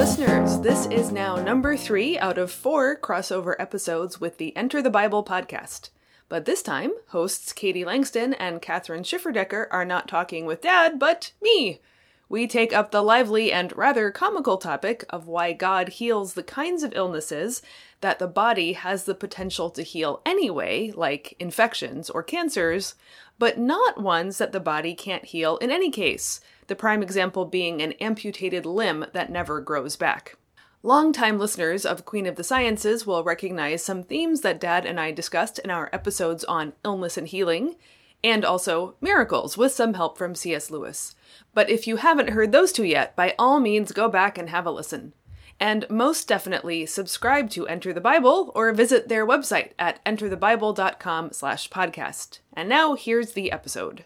listeners. This is now number three out of four crossover episodes with the Enter the Bible podcast. But this time, hosts Katie Langston and Kathryn Schifferdecker are not talking with Dad, but me. We take up the lively and rather comical topic of why God heals the kinds of illnesses that the body has the potential to heal anyway, like infections or cancers, but not ones that the body can't heal in any case, the prime example being an amputated limb that never grows back. Longtime listeners of Queen of the Sciences will recognize some themes that Dad and I discussed in our episodes on illness and healing, and also miracles with some help from C.S. Lewis. But if you haven't heard those two yet, by all means go back and have a listen. And most definitely subscribe to Enter the Bible or visit their website at enterthebible.com slash podcast. And now here's the episode.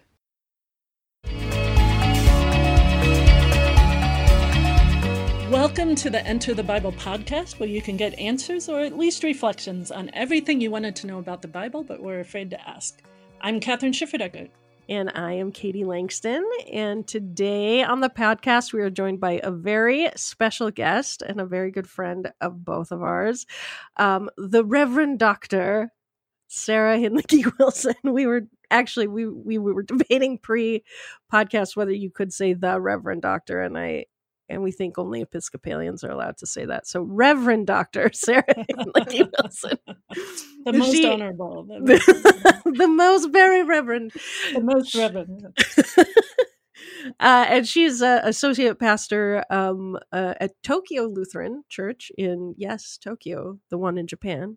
Welcome to the Enter the Bible podcast, where you can get answers or at least reflections on everything you wanted to know about the Bible but were afraid to ask. I'm Kathryn Schifferdecker. And I am Katie Langston. And today on the podcast, we are joined by a very special guest and a very good friend of both of ours, um, the Reverend Dr. Sarah Hinlicky Wilson. We were actually we we were debating pre-podcast whether you could say the Reverend Doctor, and I and we think only Episcopalians are allowed to say that. So, Reverend Doctor Sarah Hinlicky Wilson, the most she, honorable, the, the, most very reverend, the most reverend. Uh, and she's an associate pastor um, uh, at Tokyo Lutheran Church in yes Tokyo, the one in Japan,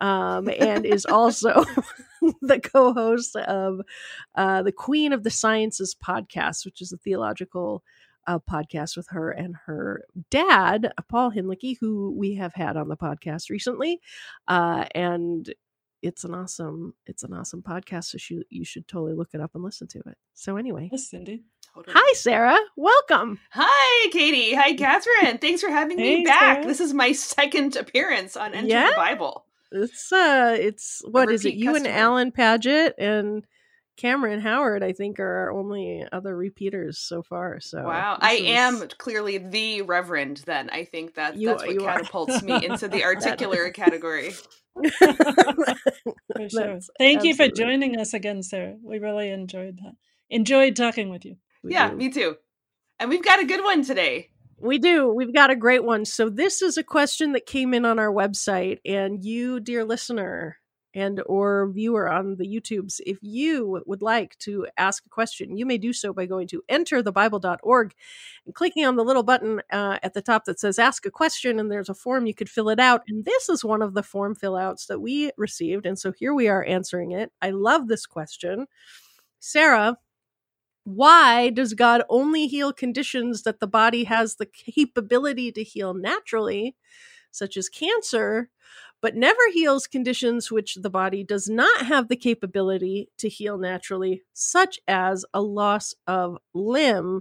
um, and is also the co-host of uh, the Queen of the Sciences podcast, which is a theological a podcast with her and her dad, Paul Hinlicky, who we have had on the podcast recently. Uh, and it's an awesome, it's an awesome podcast. So you, you should totally look it up and listen to it. So anyway. Yes, Cindy. Hi, Sarah. Welcome. Hi, Katie. Hi, Kathryn. Thanks for having me back. Sarah. This is my second appearance on Enter yeah? the Bible. It's uh, it's what is it? You customer. and Alan Padgett and Cameron Howard, I think, are our only other repeaters so far. So wow, I is... am clearly the Reverend. Then I think that you, that's what catapults me into the articular category. for sure. Thank you for joining us again, Sarah. We really enjoyed that. Enjoyed talking with you. We yeah, do. me too. And we've got a good one today. We do. We've got a great one. So this is a question that came in on our website, and you, dear listener, and or viewer on the YouTubes, if you would like to ask a question, you may do so by going to enterthebible.org and clicking on the little button uh, at the top that says ask a question and there's a form you could fill it out. And this is one of the form fill outs that we received. And so here we are answering it. I love this question. Sarah, why does God only heal conditions that the body has the capability to heal naturally, such as cancer, but never heals conditions which the body does not have the capability to heal naturally, such as a loss of limb.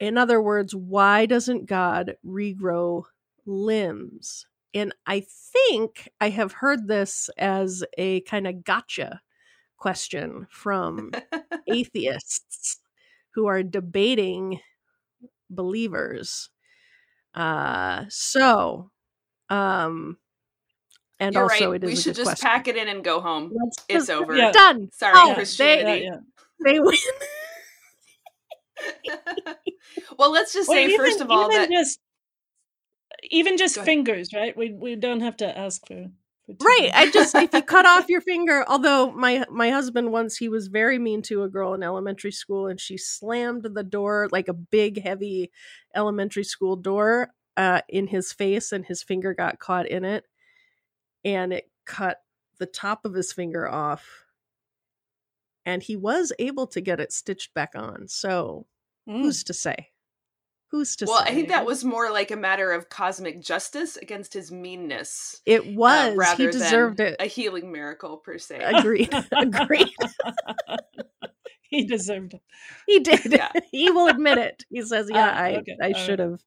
In other words, why doesn't God regrow limbs? And I think I have heard this as a kind of gotcha question from atheists who are debating believers. Uh, so, um, and You're also, right. it is we should just question. pack it in and go home. Let's it's just, over. Yeah. Done. Sorry, oh, Christianity. They, they win. well, let's just say even, first of all that just even just fingers, right? We we don't have to ask for. right. I just if you cut off your finger. Although my my husband once he was very mean to a girl in elementary school, and she slammed the door like a big heavy elementary school door uh, in his face, and his finger got caught in it and it cut the top of his finger off and he was able to get it stitched back on. So mm. who's to say? Who's to say? well say? i think that was more like a matter of cosmic justice against his meanness it uh, was. Uh, rather he deserved it. a healing miracle per se. Agreed. Agreed. He deserved it. He did. Yeah. he will admit it. He says yeah uh, i okay. i should have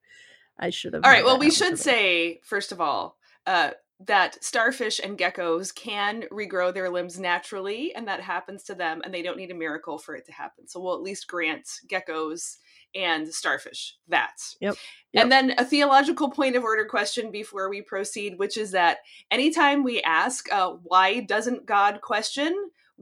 i should have all right. well we should say first of all uh that starfish and geckos can regrow their limbs naturally, and that happens to them, and they don't need a miracle for it to happen. So we'll at least grant geckos and starfish that. Yep. Yep. And then a theological point of order question before we proceed, which is that anytime we ask, uh, why doesn't God question?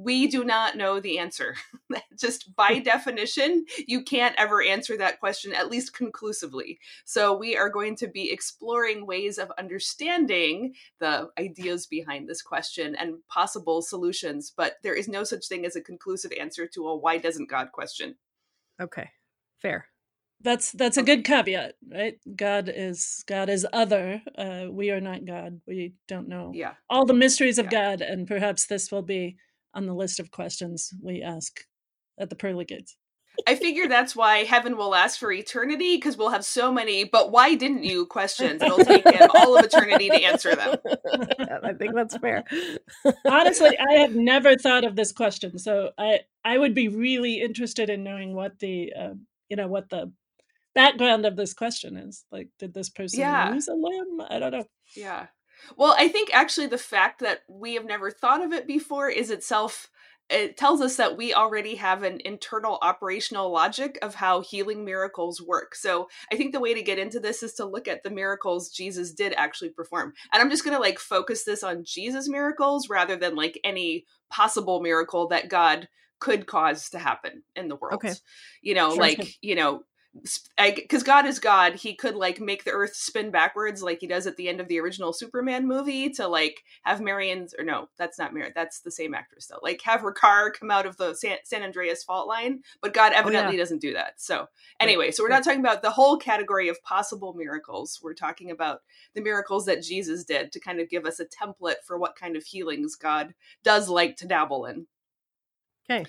We do not know the answer. Just by definition, you can't ever answer that question, at least conclusively. So, we are going to be exploring ways of understanding the ideas behind this question and possible solutions, but there is no such thing as a conclusive answer to a why doesn't God question. Okay, fair that's that's a good caveat right god is god is other uh we are not god we don't know yeah all the mysteries of yeah. god and perhaps this will be on the list of questions we ask at the pearly gates I figure that's why heaven will last for eternity because we'll have so many, but why didn't you questions? It'll take him all of eternity to answer them. I think that's fair. Honestly, I have never thought of this question, so I I would be really interested in knowing what the uh, you know what the background of this question is. Like, did this person Yeah. lose a limb? I don't know. Yeah. Well, I think actually the fact that we have never thought of it before is itself it tells us that we already have an internal operational logic of how healing miracles work. So, I think the way to get into this is to look at the miracles Jesus did actually perform. And I'm just going to like focus this on Jesus miracles rather than like any possible miracle that God could cause to happen in the world. Okay. You know, Sure. like, you know, because God is God, he could like make the earth spin backwards like he does at the end of the original Superman movie to like have Marion's or no, that's not Marion, that's the same actress though. Like have her car come out of the San, San Andreas fault line, but God oh, evidently doesn't do that. So anyway, so we're not talking about the whole category of possible miracles. We're talking about the miracles that Jesus did to kind of give us a template for what kind of healings God does like to dabble in. Okay.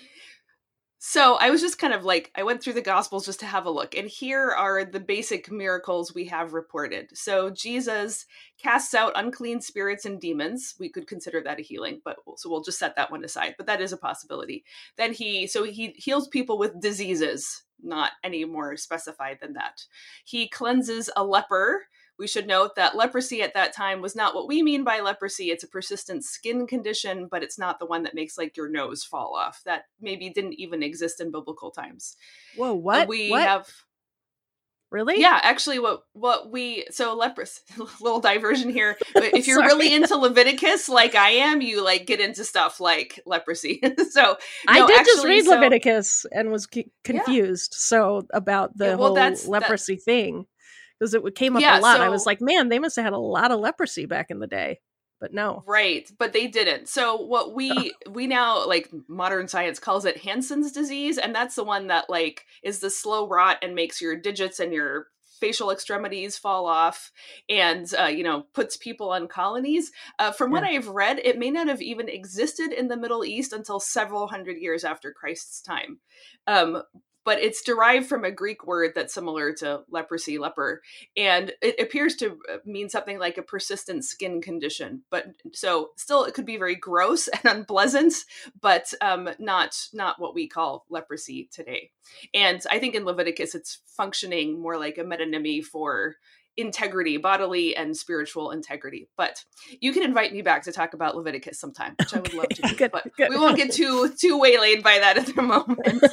So I was just kind of like, I went through the Gospels just to have a look, and here are the basic miracles we have reported. So Jesus casts out unclean spirits and demons. We could consider that a healing, but so we'll just set that one aside. But that is a possibility. Then he, so he heals people with diseases, not any more specified than that. He cleanses a leper we should note that leprosy at that time was not what we mean by leprosy. It's a persistent skin condition, but it's not the one that makes like your nose fall off. That maybe didn't even exist in biblical times. Whoa, Uh, what? we what? have really? yeah, actually what what we so leprosy little diversion here. But if you're really into Leviticus like I am, you like get into stuff like leprosy. so I no, did just read so- Leviticus and was c- confused. So about the Yeah, well, whole that's- that- leprosy thing because it came up Yeah, a lot. I was like, man, they must have had a lot of leprosy back in the day. But no. Right, but they didn't. So what we we now like modern science calls it Hansen's disease and that's the one that like is the slow rot and makes your digits and your facial extremities fall off and uh, you know puts people on colonies uh, from what i've read it may not have even existed in the middle east until several hundred years after christ's time um, but it's derived from a Greek word that's similar to leprosy, leper, and it appears to uh, mean something like a persistent skin condition. But so still, it could be very gross and unpleasant, but um, not not what we call leprosy today. And I think in Leviticus, it's functioning more like a metonymy for integrity, bodily and spiritual integrity. But you can invite me back to talk about Leviticus sometime, which I would love to do. Good, but good. we won't get too too waylaid by that at the moment.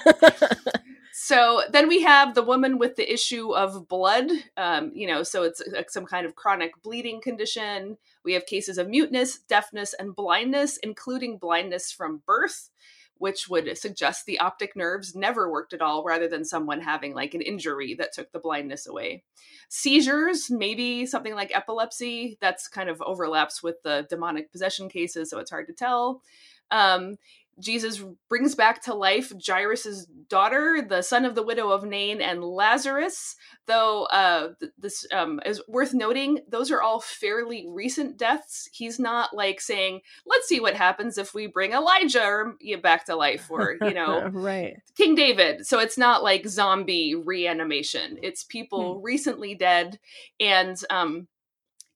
So then we have the woman with the issue of blood. Um, you know, so it's uh, some kind of chronic bleeding condition. We have cases of muteness, deafness, and blindness, including blindness from birth, which would suggest the optic nerves never worked at all, rather than someone having like an injury that took the blindness away. Seizures, maybe something like epilepsy, that's kind of overlaps with the demonic possession cases, so it's hard to tell. Um, Jesus brings back to life Jairus's daughter, the son of the widow of Nain, and Lazarus. Though uh, th- this um, is worth noting, those are all fairly recent deaths. He's not like saying, "Let's see what happens if we bring Elijah or, you back to life," or you know, right. King David. So it's not like zombie reanimation. It's people recently dead. And um,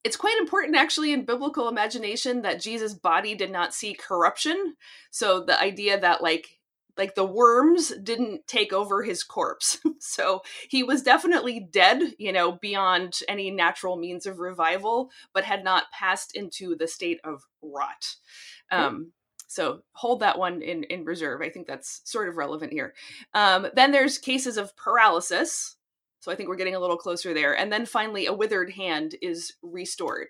it's quite important, actually, in biblical imagination that Jesus' body did not see corruption. So the idea that, like, like the worms didn't take over his corpse. so he was definitely dead, you know, beyond any natural means of revival, but had not passed into the state of rot. Um, so hold that one in in reserve. I think that's sort of relevant here. Um, then there's cases of paralysis. So I think we're getting a little closer there. And then finally, a withered hand is restored.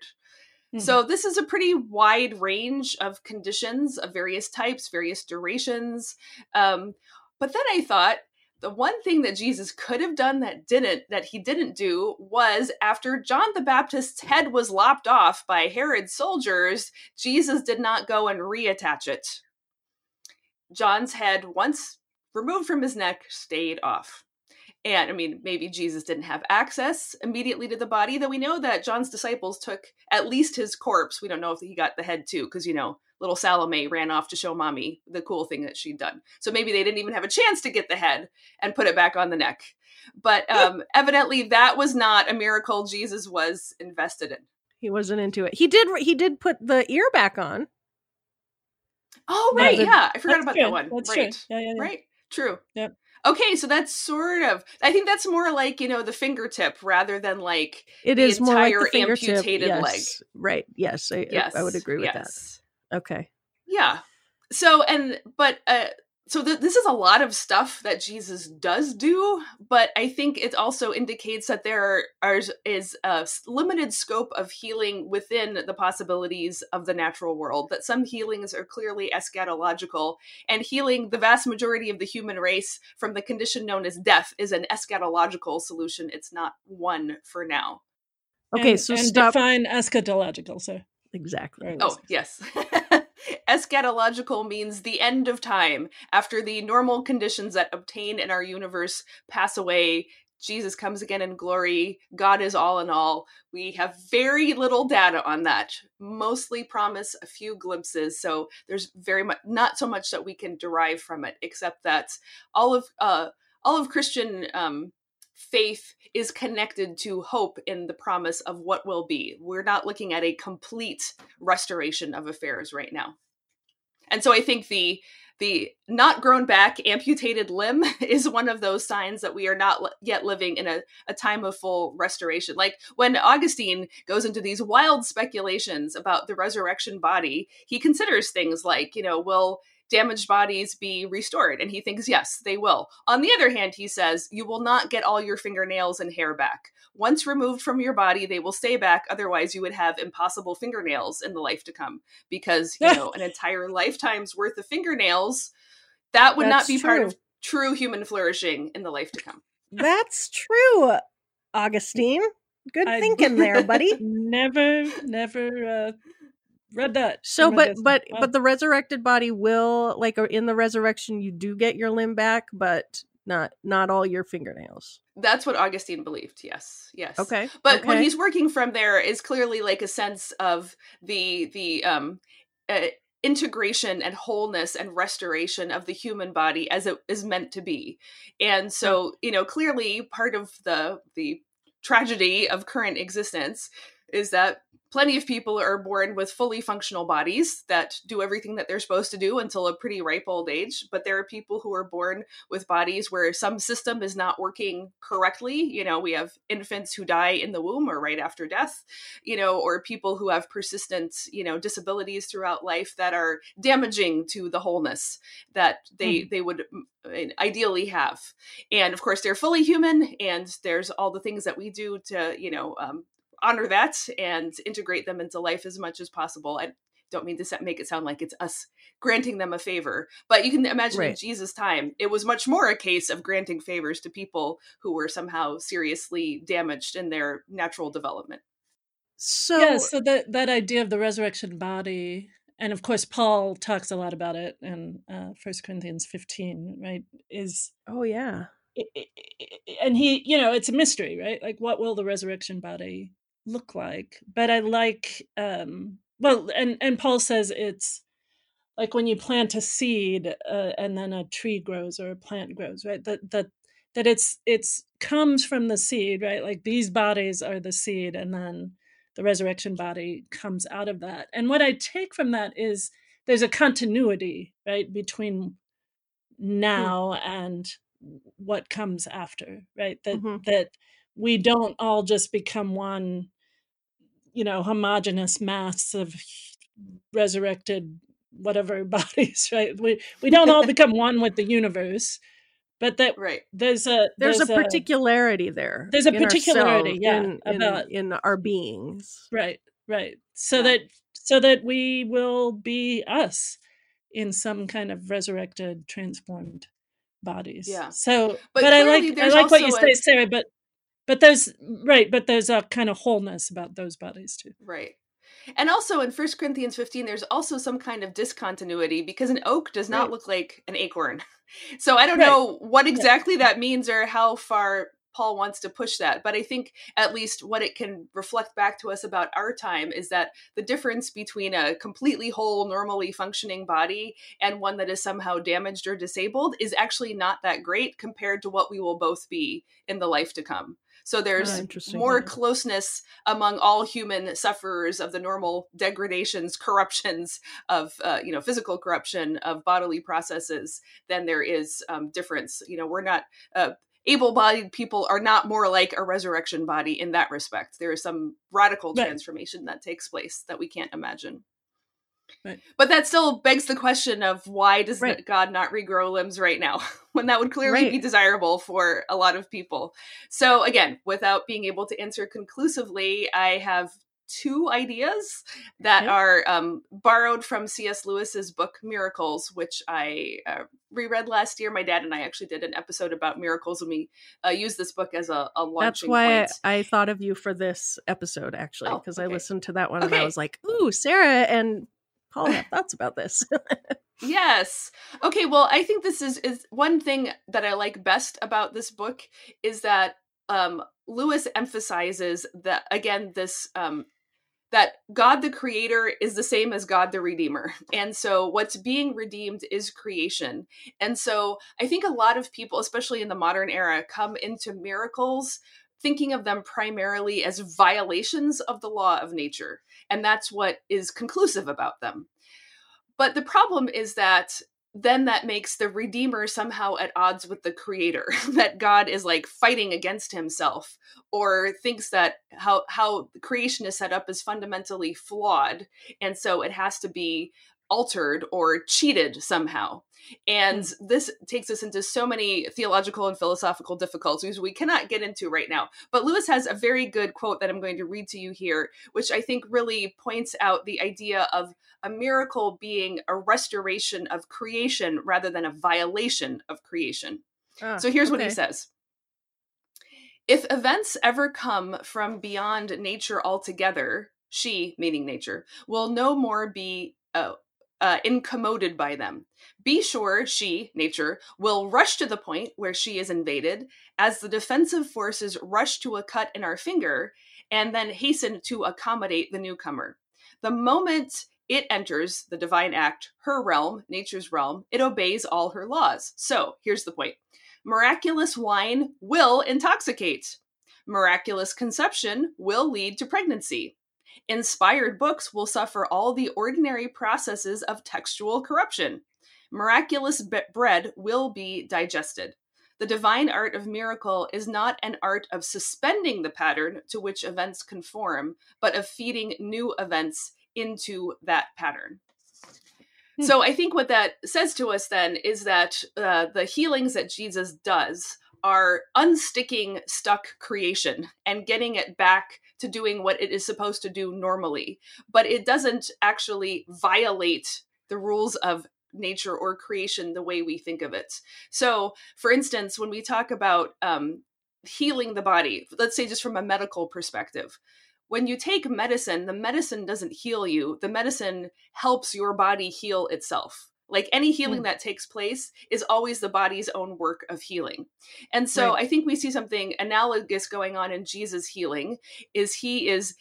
Mm-hmm. So this is a pretty wide range of conditions of various types, various durations. Um, but then I thought the one thing that Jesus could have done that didn't, that he didn't do, was after John the Baptist's head was lopped off by Herod's soldiers, Jesus did not go and reattach it. John's head, once removed from his neck, stayed off. And I mean, maybe Jesus didn't have access immediately to the body, though we know that John's disciples took at least his corpse. We don't know if he got the head too, because, you know, little Salome ran off to show mommy the cool thing that she'd done. So maybe they didn't even have a chance to get the head and put it back on the neck. But um, evidently, that was not a miracle Jesus was invested in. He wasn't into it. He did. He did put the ear back on. Oh right, yeah, I forgot about true. that one. That's right, true. Yeah, yeah, yeah. right, true. Yep. Okay, so that's sort of. I think that's more like you know the fingertip rather than like it the is more like entire the fingertip. amputated yes. leg. Right. Yes. I, Yes, I would agree with yes. that. Okay. Yeah. So and but uh so th- this is a lot of stuff that Jesus does do, but I think it also indicates that there are, is a s- limited scope of healing within the possibilities of the natural world. That some healings are clearly eschatological, and healing the vast majority of the human race from the condition known as death is an eschatological solution. It's not one for now. Okay. And- so and stop. define eschatological, sir. exactly. Right. Oh, yes. Eschatological means the end of time. After the normal conditions that obtain in our universe pass away, Jesus comes again in glory. God is all in all. We have very little data on that. Mostly promise a few glimpses. So there's very much not so much that we can derive from it, except that all of uh, all of Christian um, faith is connected to hope in the promise of what will be. We're not looking at a complete restoration of affairs right now. And so I think the the not grown back amputated limb is one of those signs that we are not yet living in a, a time of full restoration. Like when Augustine goes into these wild speculations about the resurrection body, he considers things like, you know, will damaged bodies be restored? And he thinks, yes, they will. On the other hand, he says, you will not get all your fingernails and hair back. Once removed from your body, they will stay back. Otherwise, you would have impossible fingernails in the life to come because, you know, an entire lifetime's worth of fingernails, that would That's not be part of true human flourishing in the life to come. That's true, Augustine. Good I- thinking there, buddy. Never, never uh, read that. So, from but Augustine. but Wow. but the resurrected body will like in the resurrection you do get your limb back, but not not all your fingernails. That's what Augustine believed. Yes. Yes. Okay, but what okay. he's working from there is clearly like a sense of the the um uh, integration and wholeness and restoration of the human body as it is meant to be and so you know clearly part of the the tragedy of current existence is that plenty of people are born with fully functional bodies that do everything that they're supposed to do until a pretty ripe old age but there are people who are born with bodies where some system is not working correctly. You know we have infants who die in the womb or right after death you know or people who have persistent you know disabilities throughout life that are damaging to the wholeness that they they would mm, ideally have. And of course they're fully human and there's all the things that we do to you know um, honor that and integrate them into life as much as possible i don't mean to sa- make it sound like it's us granting them a favor but you can imagine in jesus time it was much more a case of granting favors to people who were somehow seriously damaged in their natural development So yeah, so that that idea of the resurrection body, and of course Paul talks a lot about it in uh, First Corinthians fifteen, right? Is oh yeah, i- i- i- and he, you know, it's a mystery, right? Like, what will the resurrection body look like? But I like, um, well, and and Paul says it's like when you plant a seed uh, and then a tree grows or a plant grows, right? That that that it's it's comes from the seed, right? Like these bodies are the seed, and then the resurrection body comes out of that. And what I take from that is there's a continuity, right, between now hmm. and what comes after, right? That mm-hmm. that we don't all just become one, you know, homogenous mass of resurrected whatever bodies, right? We we don't all become one with the universe, but that right there's a there's, there's a, a, particularity there. There's a particularity, yeah, in, about in, in our beings, right, right. So yeah. that so that we will be us in some kind of resurrected, transformed bodies. Yeah. So, but, but I like I like what you a... say, Sarah. But but there's right, but there's a uh, kind of wholeness about those bodies too. Right. And also in 1 Corinthians 15, there's also some kind of discontinuity because an oak does not right. look like an acorn. So I don't right. know what exactly yeah. that means or how far Paul wants to push that. But I think at least what it can reflect back to us about our time is that the difference between a completely whole, normally functioning body and one that is somehow damaged or disabled is actually not that great compared to what we will both be in the life to come. So there's oh, more yeah. closeness among all human sufferers of the normal degradations, corruptions of, uh, you know, physical corruption of bodily processes than there is um, difference. You know, we're not uh, able-bodied people are not more like a resurrection body in that respect. There is some radical right. transformation that takes place that we can't imagine. Right. But that still begs the question of why does right. God not regrow limbs right now when that would clearly right. be desirable for a lot of people? So again, without being able to answer conclusively, I have two ideas that are um, borrowed from C.S. Lewis's book Miracles, which I uh, reread last year. My dad and I actually did an episode about miracles, and we uh, used this book as a, a That's why point. I thought of you for this episode, actually, because oh, okay. I listened to that one okay. and I was like, "Ooh, Sarah and Paul have thoughts about this." yes. Okay. Well, I think this is is one thing that I like best about this book is that um, Lewis emphasizes that again this um, that God the creator is the same as God the redeemer. And so what's being redeemed is creation. And so I think a lot of people, especially in the modern era, come into miracles thinking of them primarily as violations of the law of nature. And that's what is conclusive about them. But the problem is that then that makes the redeemer somehow at odds with the creator that god is like fighting against himself or thinks that how how creation is set up is fundamentally flawed and so it has to be altered or cheated somehow and mm. this takes us into so many theological and philosophical difficulties we cannot get into right now. But Lewis has a very good quote that I'm going to read to you here, which I think really points out the idea of a miracle being a restoration of creation rather than a violation of creation. Ah, so here's okay. what he says. If events ever come from beyond nature altogether, she, meaning nature, will no more be uh, uh, incommoded by them. Be sure she, nature, will rush to the point where she is invaded, as the defensive forces rush to a cut in our finger, and then hasten to accommodate the newcomer. The moment it enters the divine act, her realm, nature's realm, it obeys all her laws. So here's the point miraculous wine will intoxicate, miraculous conception will lead to pregnancy. Inspired books will suffer all the ordinary processes of textual corruption. Miraculous bread will be digested. The divine art of miracle is not an art of suspending the pattern to which events conform, but of feeding new events into that pattern. Hmm. So I think what that says to us then is that uh, the healings that Jesus does are unsticking stuck creation and getting it back to doing what it is supposed to do normally. But it doesn't actually violate the rules of nature or creation the way we think of it. So, for instance, when we talk about um, healing the body, let's say just from a medical perspective, when you take medicine, the medicine doesn't heal you, the medicine helps your body heal itself. Like any healing mm. that takes place is always the body's own work of healing. And so right. I think we see something analogous going on in Jesus healing is he is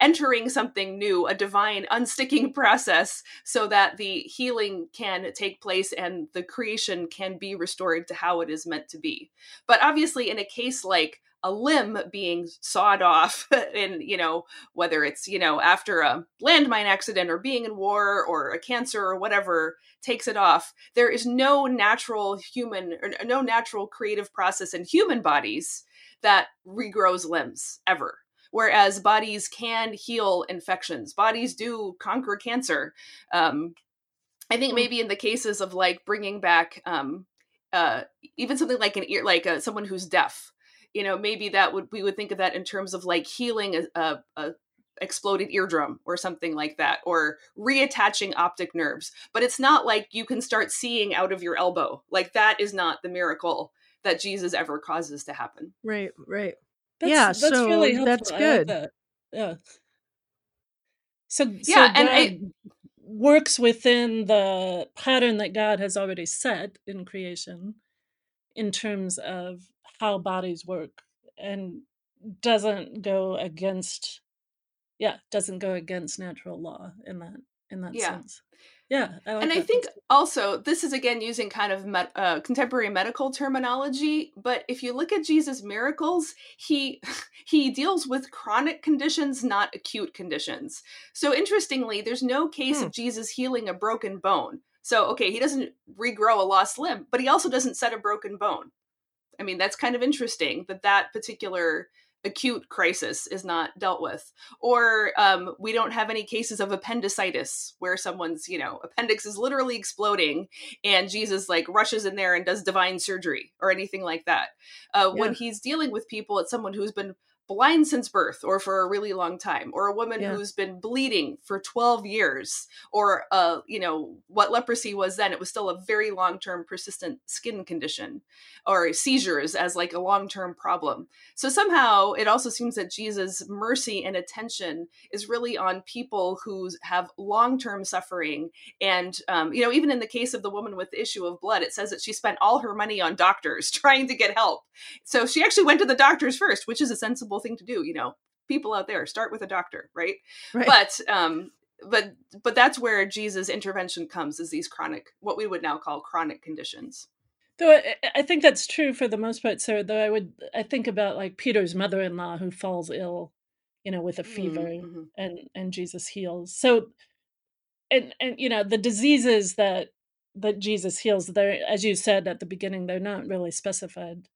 entering something new, a divine unsticking process, so that the healing can take place and the creation can be restored to how it is meant to be. But obviously, in a case like a limb being sawed off in you know whether it's you know after a landmine accident or being in war or a cancer or whatever takes it off there is no natural human or no natural creative process in human bodies that regrows limbs ever whereas bodies can heal infections bodies do conquer cancer um, i think hmm. maybe in the cases of like bringing back um, uh, even something like an ear like uh, someone who's deaf you know maybe that would we would think of that in terms of like healing a, a, a exploded eardrum or something like that or reattaching optic nerves. But it's not like you can start seeing out of your elbow. Like that is not the miracle that jesus ever causes to happen. Right right. That's, yeah that's so really that's good like that. yeah. So, yeah and I, works within the pattern that god has already set in creation in terms of how bodies work and doesn't go against yeah doesn't go against natural law in that in that yeah. sense yeah I like and i think also this is again using kind of uh, contemporary medical terminology but if you look at jesus miracles he he deals with chronic conditions not acute conditions so interestingly there's no case hmm. of jesus healing a broken bone so okay he doesn't regrow a lost limb but he also doesn't set a broken bone I mean, that's kind of interesting that that particular acute crisis is not dealt with or um, we don't have any cases of appendicitis where someone's you know appendix is literally exploding and jesus like rushes in there and does divine surgery or anything like that uh, yeah. when he's dealing with people it's someone who's been blind since birth or for a really long time or a woman yeah. who's been bleeding for 12 years or uh you know what leprosy was then it was still a very long-term persistent skin condition or seizures as like a long-term problem. So somehow it also seems that jesus mercy and attention is really on people who have long-term suffering. And um, you know even in the case of the woman with the issue of blood it says that she spent all her money on doctors trying to get help. So she actually went to the doctors first which is a sensible thing to do you know? People out there start with a doctor right, right. but um but but that's where jesus intervention comes is these chronic what we would now call chronic conditions. Though I, think that's true for the most part so though i would i think about like peter's mother-in-law who falls ill you know with a fever mm-hmm. and and jesus heals. So and and you know the diseases that that jesus heals they're as you said at the beginning they're not really specified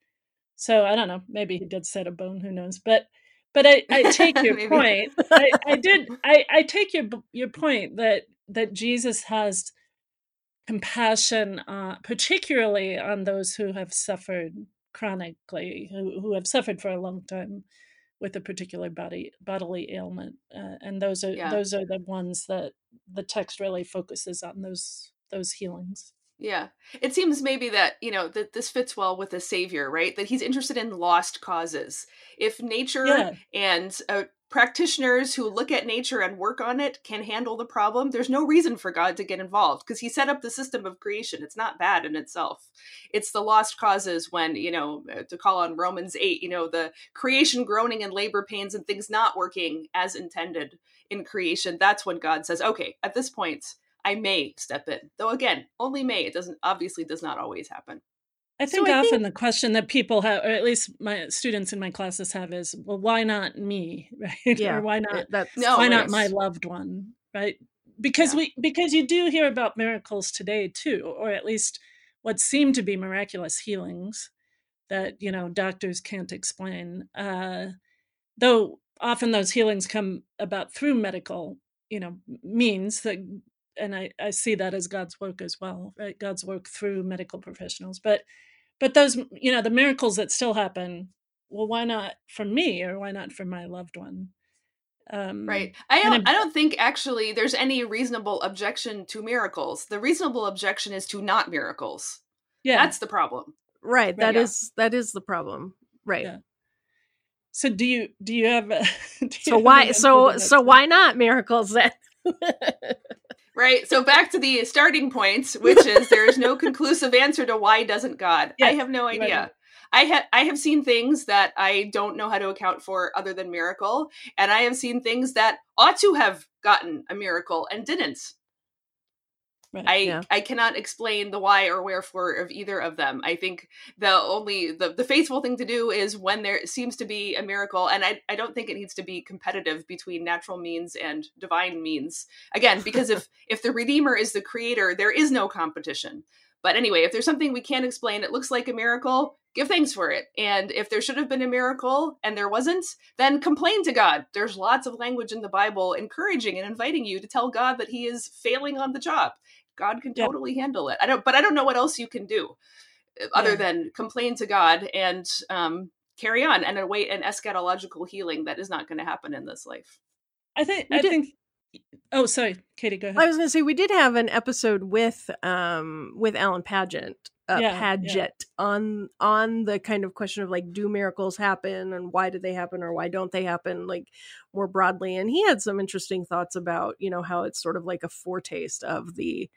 so I don't know. Maybe he did set a bone. Who knows? But but I, I take your point. I, I did. I, I take your your point that that Jesus has compassion, uh, particularly on those who have suffered chronically, who, who have suffered for a long time with a particular body bodily ailment, uh, and those are yeah. those are the ones that the text really focuses on those those healings. Yeah. It seems maybe that, you know, that this fits well with the savior, right? That he's interested in lost causes. If nature yeah. and uh, practitioners who look at nature and work on it can handle the problem, there's no reason for God to get involved because he set up the system of creation. It's not bad in itself. It's the lost causes when, you know, uh, to call on Romans 8, you know, the creation groaning and labor pains and things not working as intended in creation. That's when God says, okay, at this point, I may step in. Though again, only may. It doesn't obviously does not always happen. I think so I often think... the question that people have, or at least my students in my classes have, is, well, why not me, right? Yeah, or why not? That's, no, why not my loved one, right? Because yeah. we because you do hear about miracles today too, or at least what seem to be miraculous healings that you know doctors can't explain. Uh, though often those healings come about through medical you know means that and I, I see that as God's work as well, right? God's work through medical professionals. But but those you know the miracles that still happen, well, why not for me or why not for my loved one? Um, right. I don't. I don't think actually there's any reasonable objection to miracles. The reasonable objection is to not miracles. Yeah, that's the problem. Right. That yeah. is that is the problem. Right. Yeah. So do you do you have? A, you so have why so so why not miracles then? right so back to the starting points, which is there is no conclusive answer to why doesn't god yeah, i have no idea right. I have I have seen things that I don't know how to account for other than miracle, and I have seen things that ought to have gotten a miracle and didn't. Right. I yeah. I cannot explain the why or wherefore of either of them. I think the only the, the faithful thing to do is when there seems to be a miracle, and I, I don't think it needs to be competitive between natural means and divine means. Again, because if if the Redeemer is the creator, there is no competition. But anyway, if there's something we can't explain, it looks like a miracle, give thanks for it. And if there should have been a miracle and there wasn't, then complain to God. There's lots of language in the Bible encouraging and inviting you to tell God that he is failing on the job. God can totally handle it. I don't, but I don't know what else you can do uh, other yeah. than complain to God and um, carry on and await an eschatological healing that is not going to happen in this life. I think. We I did, think. Oh, sorry, Katie. Go ahead. I was going to say we did have an episode with um with Alan Padgett. Uh, yeah, Padgett yeah. on on the kind of question of like do miracles happen and why do they happen or why don't they happen like more broadly and he had some interesting thoughts about you know how it's sort of like a foretaste of the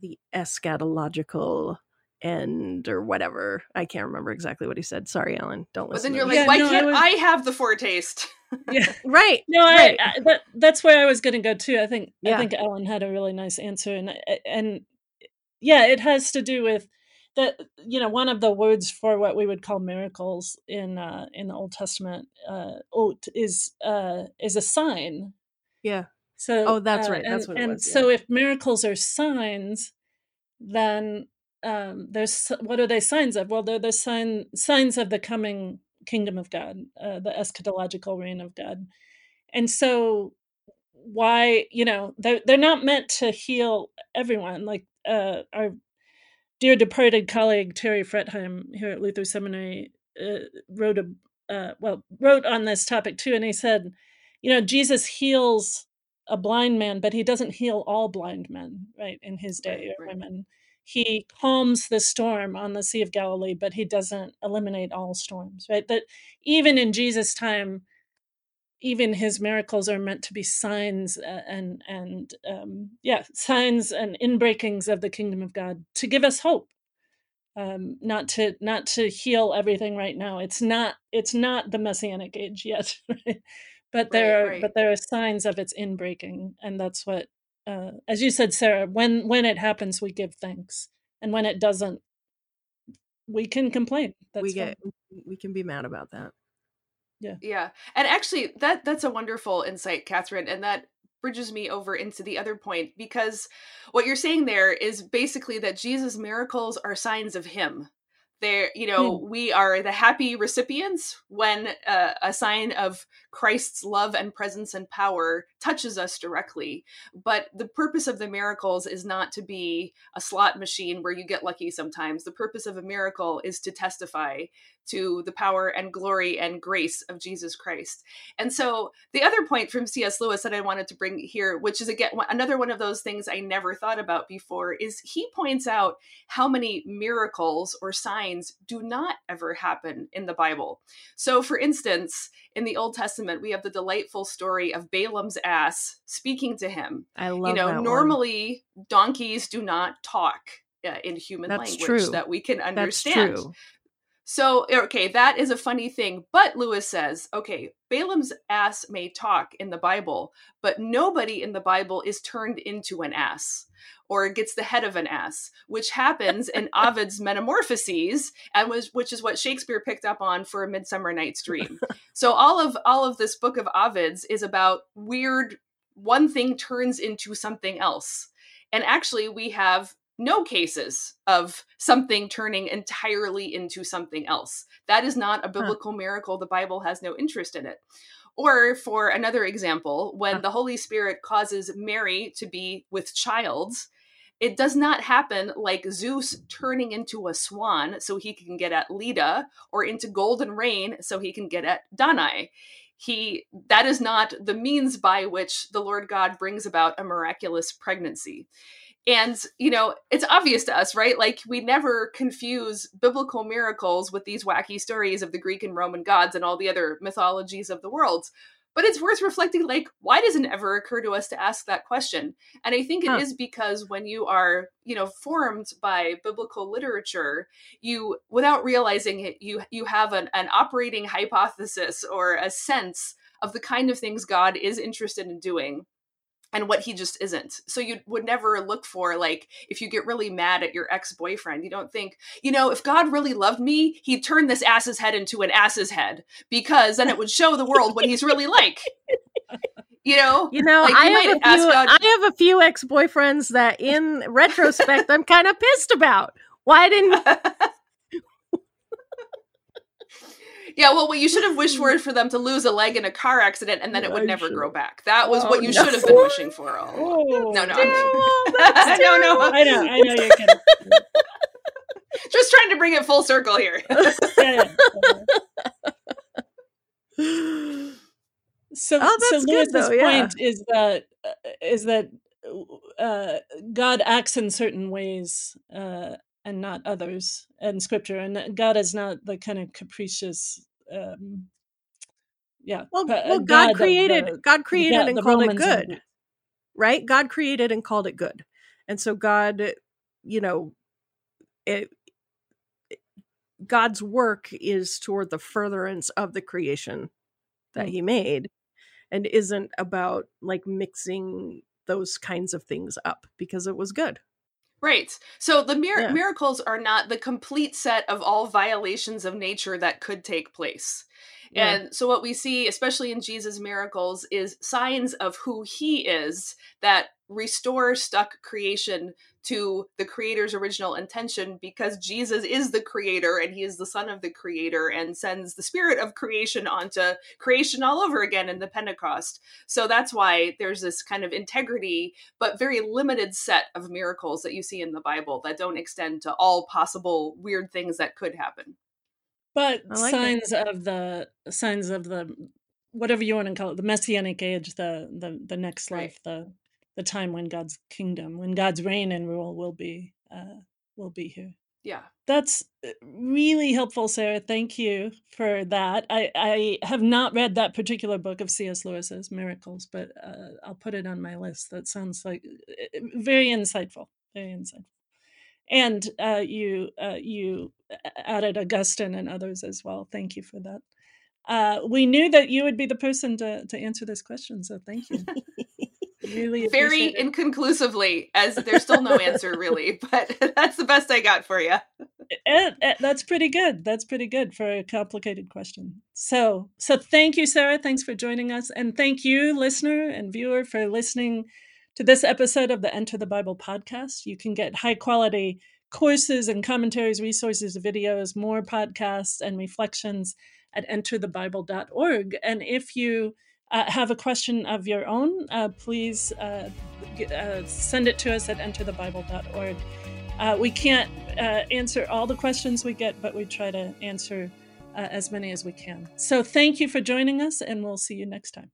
the eschatological end or whatever. I can't remember exactly what he said. Sorry, Alan. Don't listen. But then you're like, yeah, why no, can't I, was... I, have the foretaste? yeah, right. No, right. I, I that, that's where I was going to go too. I think yeah. I think Alan had a really nice answer, and and yeah, it has to do with that. You know, one of the words for what we would call miracles in uh, in the Old Testament, uh, ot is uh, is a sign. Yeah. So oh, that's uh, right. That's and, what it and was. Yeah. So if miracles are signs, then um, there's what are they signs of? Well, they're the sign signs of the coming kingdom of God, uh, the eschatological reign of God. And so, why you know they're they're not meant to heal everyone. Like uh, our dear departed colleague Terry Fretheim here at Luther Seminary uh, wrote a uh, well wrote on this topic too, and he said, you know, Jesus heals a blind man, but he doesn't heal all blind men, right, in his day right, or right. women. He calms the storm on the Sea of Galilee, but he doesn't eliminate all storms, right? That even in Jesus' time, even his miracles are meant to be signs uh, and and um, yeah, signs and inbreakings of the kingdom of God to give us hope, um, not to not to heal everything right now. It's not it's not the messianic age yet. Right? But there are right. but there are signs of its inbreaking and that's what uh, as you said sarah when when it happens we give thanks and when it doesn't we can complain that's we get fine. we can be mad about that yeah yeah and actually that that's a wonderful insight kathryn and that bridges me over into the other point because what you're saying there is basically that jesus miracles are signs of him there you know mm. we are the happy recipients when uh, a sign of christ's love and presence and power touches us directly but the purpose of the miracles is not to be a slot machine where you get lucky sometimes the purpose of a miracle is to testify to the power and glory and grace of Jesus Christ. And so the other point from C.S. Lewis that I wanted to bring here, which is again another one of those things I never thought about before, is he points out how many miracles or signs do not ever happen in the Bible. So for instance, in the Old Testament, we have the delightful story of Balaam's ass speaking to him. I love You know, that normally one. donkeys do not talk. Uh, in human That's language true. that we can understand. So, okay, that is a funny thing. But Lewis says, okay, Balaam's ass may talk in the Bible, but nobody in the Bible is turned into an ass or gets the head of an ass, which happens in Ovid's Metamorphoses, and was which is what Shakespeare picked up on for A Midsummer Night's Dream. so all of all of this book of Ovid's is about weird one thing turns into something else. And actually, we have no cases of something turning entirely into something else. That is not a biblical huh. miracle. The Bible has no interest in it. Or, for another example, when huh. the Holy Spirit causes Mary to be with child, it does not happen like Zeus turning into a swan so he can get at Leda, or into golden rain so he can get at Danae. He that is not the means by which the Lord God brings about a miraculous pregnancy. And, you know, it's obvious to us, right? Like, we never confuse biblical miracles with these wacky stories of the Greek and Roman gods and all the other mythologies of the world. but it's worth reflecting like why doesn't it ever occur to us to ask that question and i think it Huh. is because when you are you know formed by biblical literature you without realizing it you you have an, an operating hypothesis or a sense of the kind of things god is interested in doing and what he just isn't. So you would never look for like if you get really mad at your ex-boyfriend, you don't think, you know, if God really loved me, he'd turn this ass's head into an ass's head because then it would show the world what he's really like. You know? You know, Like, you I might have few. God- I have a few ex boyfriends that, in retrospect, I'm kind of pissed about. Why didn't? yeah, well, what you should have wished for is for them to lose a leg in a car accident and then it would I never should- grow back. That was Oh, what you no. should have been wishing for all. Oh, No, no, Terrible, that's no, no. I know, I know you're kidding. Just trying to bring it full circle here. Yeah, yeah. So, Oh, so good, Lewis's though, yeah. point is that uh, is that uh, God acts in certain ways uh, and not others in Scripture, and God is not the kind of capricious. Um, yeah, Well, but, well, God of created. the- God created yeah, and called Romans it and good. right? God created and called it good. And so God, you know, it, God's work is toward the furtherance of the creation that Mm. he made and isn't about like mixing those kinds of things up because it was good. Right. So the mir- Yeah. miracles are not the complete set of all violations of nature that could take place. Yeah. And so what we see, especially in Jesus' miracles, is signs of who he is that restore stuck creation to the creator's original intention because Jesus is the creator and he is the son of the creator and sends the spirit of creation onto creation all over again in the Pentecost. So that's why there's this kind of integrity but very limited set of miracles that you see in the Bible that don't extend to all possible weird things that could happen. But like it. signs of the signs of the whatever you want to call it, the messianic age, the the the next Right. life, the the time when God's kingdom, when God's reign and rule will be uh, will be here. Yeah. That's uh, really helpful, Sarah. Thank you for that. I, I have not read that particular book of C.S. Lewis's Miracles, but uh, I'll put it on my list. That sounds like uh, very insightful. Very insightful. And uh, you uh, you added Augustine and others as well. Thank you for that. Uh, we knew that you would be the person to, to answer this question, so thank you. really Very inconclusively, as there's still no answer really, but that's the best I got for you. Eh, eh, that's pretty good. That's pretty good for a complicated question. So, so thank you, Sarah. Thanks for joining us, and thank you, listener and viewer, for listening to this episode of the Enter the Bible podcast. You can get high quality courses and commentaries, resources, videos, more podcasts and reflections at enterthebible.org. And if you uh, have a question of your own, uh, please uh, uh, send it to us at enterthebible.org. Uh, we can't answer all the questions we get, but we try to answer as many as we can. So thank you for joining us, and we'll see you next time.